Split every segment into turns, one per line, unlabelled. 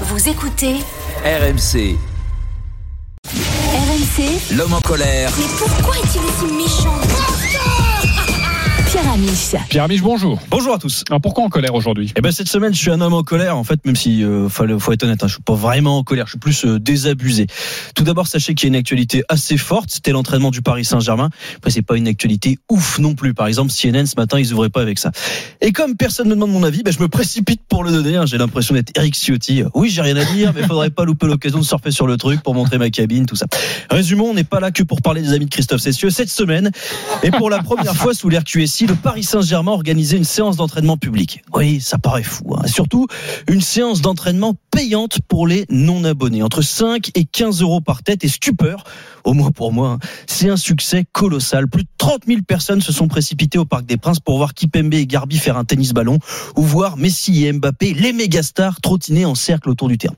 Vous écoutez
RMC,
RMC.
l'homme en colère.
Mais pourquoi Pierre Amiche,
bonjour.
Bonjour à tous.
Alors pourquoi en colère aujourd'hui?
Eh ben cette semaine, je suis un homme en colère, en fait, même si, euh, faut, être honnête, hein, je suis pas vraiment en colère, je suis plus euh, désabusé. Tout d'abord, sachez qu'il y a une actualité assez forte, c'était l'entraînement du Paris Saint-Germain. Après, c'est pas une actualité ouf non plus. Par exemple, CNN ce matin, ils ouvraient pas avec ça. Et comme personne ne demande mon avis, ben, je me précipite pour le donner. Hein. J'ai l'impression d'être Eric Ciotti. Oui, j'ai rien à dire, mais faudrait pas louper l'occasion de surfer sur le truc pour montrer ma cabine, tout ça. Résumons, on n'est pas là que pour parler des amis de Christophe Cessieux cette semaine. Et pour la première fois sous l'RQSI, le Paris Saint Saint-Germain organisait une séance d'entraînement public. Oui, ça paraît fou. hein. Surtout, une séance d'entraînement payante pour les non-abonnés. Entre 5 et 15 euros par tête et stupeur, au moins pour moi, hein, c'est un succès colossal. Plus de 30 000 personnes se sont précipitées au Parc des Princes pour voir Kipembe et Garbi faire un tennis-ballon ou voir Messi et Mbappé, les mégastars, trottiner en cercle autour du terrain.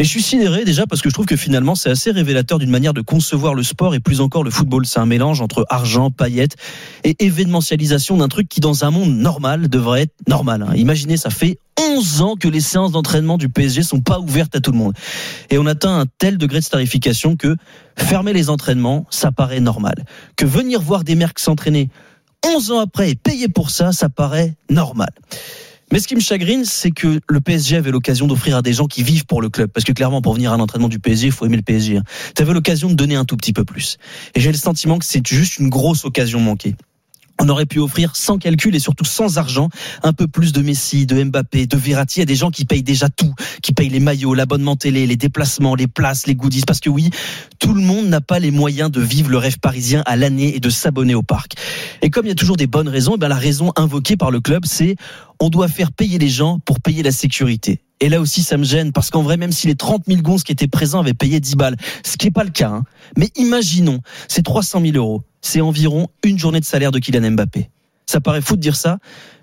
Et je suis sidéré déjà parce que je trouve que finalement c'est assez révélateur d'une manière de concevoir le sport et plus encore le football. C'est un mélange entre argent, paillettes et événementialisation d'un truc qui dans un monde normal devrait être normal. hein. Imaginez, ça fait 11 ans que les séances d'entraînement du PSG sont pas ouvertes à tout le monde. Et on atteint un tel degré de starification que fermer les entraînements, ça paraît normal. Que venir voir des mercs s'entraîner 11 ans après et payer pour ça, ça paraît normal. Mais ce qui me chagrine, c'est que le PSG avait l'occasion d'offrir à des gens qui vivent pour le club. Parce que clairement, pour venir à l'entraînement du PSG, il faut aimer le PSG. Tu avais l'occasion de donner un tout petit peu plus. Et j'ai le sentiment que c'est juste une grosse occasion manquée. On aurait pu offrir sans calcul et surtout sans argent un peu plus de Messi, de Mbappé, de Verratti à des gens qui payent déjà tout, qui payent les maillots, l'abonnement télé, les déplacements, les places, les goodies. Parce que oui, tout le monde n'a pas les moyens de vivre le rêve parisien à l'année et de s'abonner au parc. Et comme il y a toujours des bonnes raisons, eh ben la raison invoquée par le club, c'est on doit faire payer les gens pour payer la sécurité. Et là aussi, ça me gêne parce qu'en vrai, même si les 30 000 gonzes qui étaient présents avaient payé 10 balles, ce qui n'est pas le cas, hein, mais imaginons, c'est 300 000 euros, c'est environ une journée de salaire de Kylian Mbappé. Ça paraît fou de dire ça,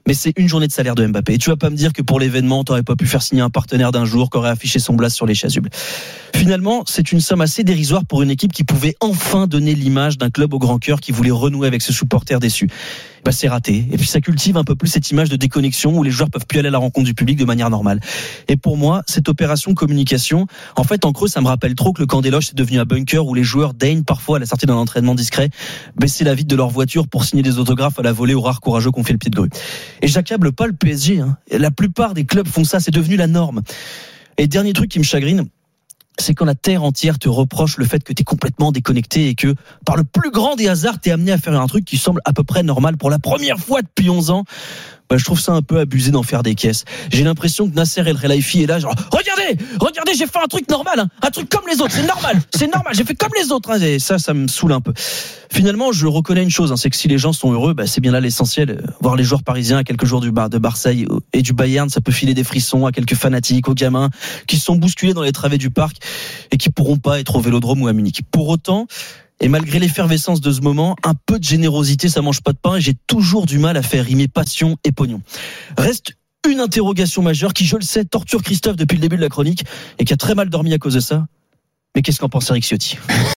mais c'est une journée de salaire de Mbappé. Et tu vas pas me dire que pour l'événement, t'aurais pas pu faire signer un partenaire d'un jour qui aurait affiché son blast sur les chasubles. Finalement, c'est une somme assez dérisoire pour une équipe qui pouvait enfin donner l'image d'un club au grand cœur qui voulait renouer avec ses supporters déçus. Bah, c'est raté. Et puis ça cultive un peu plus cette image de déconnexion où les joueurs peuvent plus aller à la rencontre du public de manière normale. Et pour moi, cette opération communication, en fait, en creux, ça me rappelle trop que le camp des loges est devenu un bunker où les joueurs daignent parfois à la sortie d'un entraînement discret baisser la vitre de leur voiture pour signer des autographes à la volée aux rares courageux qu'on fait le pied de grue. Et j'accable pas le PSG. Hein. La plupart des clubs font ça, c'est devenu la norme. Et dernier truc qui me chagrine, c'est quand la terre entière te reproche le fait que tu es complètement déconnecté et que par le plus grand des hasards, tu es amené à faire un truc qui semble à peu près normal pour la première fois depuis 11 ans. Bah, je trouve ça un peu abusé d'en faire des caisses. J'ai l'impression que Nasser El Khelaifi est là, genre, regardez, regardez, j'ai fait un truc normal, hein, un truc comme les autres, c'est normal, c'est normal, j'ai fait comme les autres. hein, et ça, ça me saoule un peu. Finalement, je reconnais une chose, hein, c'est que si les gens sont heureux, bah, c'est bien là l'essentiel. Voir les joueurs parisiens à quelques jours du bar de Marseille et du Bayern, ça peut filer des frissons à quelques fanatiques, aux gamins qui se sont bousculés dans les travées du parc et qui pourront pas être au Vélodrome ou à Munich. Pour autant, et malgré l'effervescence de ce moment, un peu de générosité, ça mange pas de pain et j'ai toujours du mal à faire rimer passion et pognon. Reste une interrogation majeure qui, je le sais, torture Christophe depuis le début de la chronique et qui a très mal dormi à cause de ça. Mais qu'est-ce qu'en pense Eric Ciotti?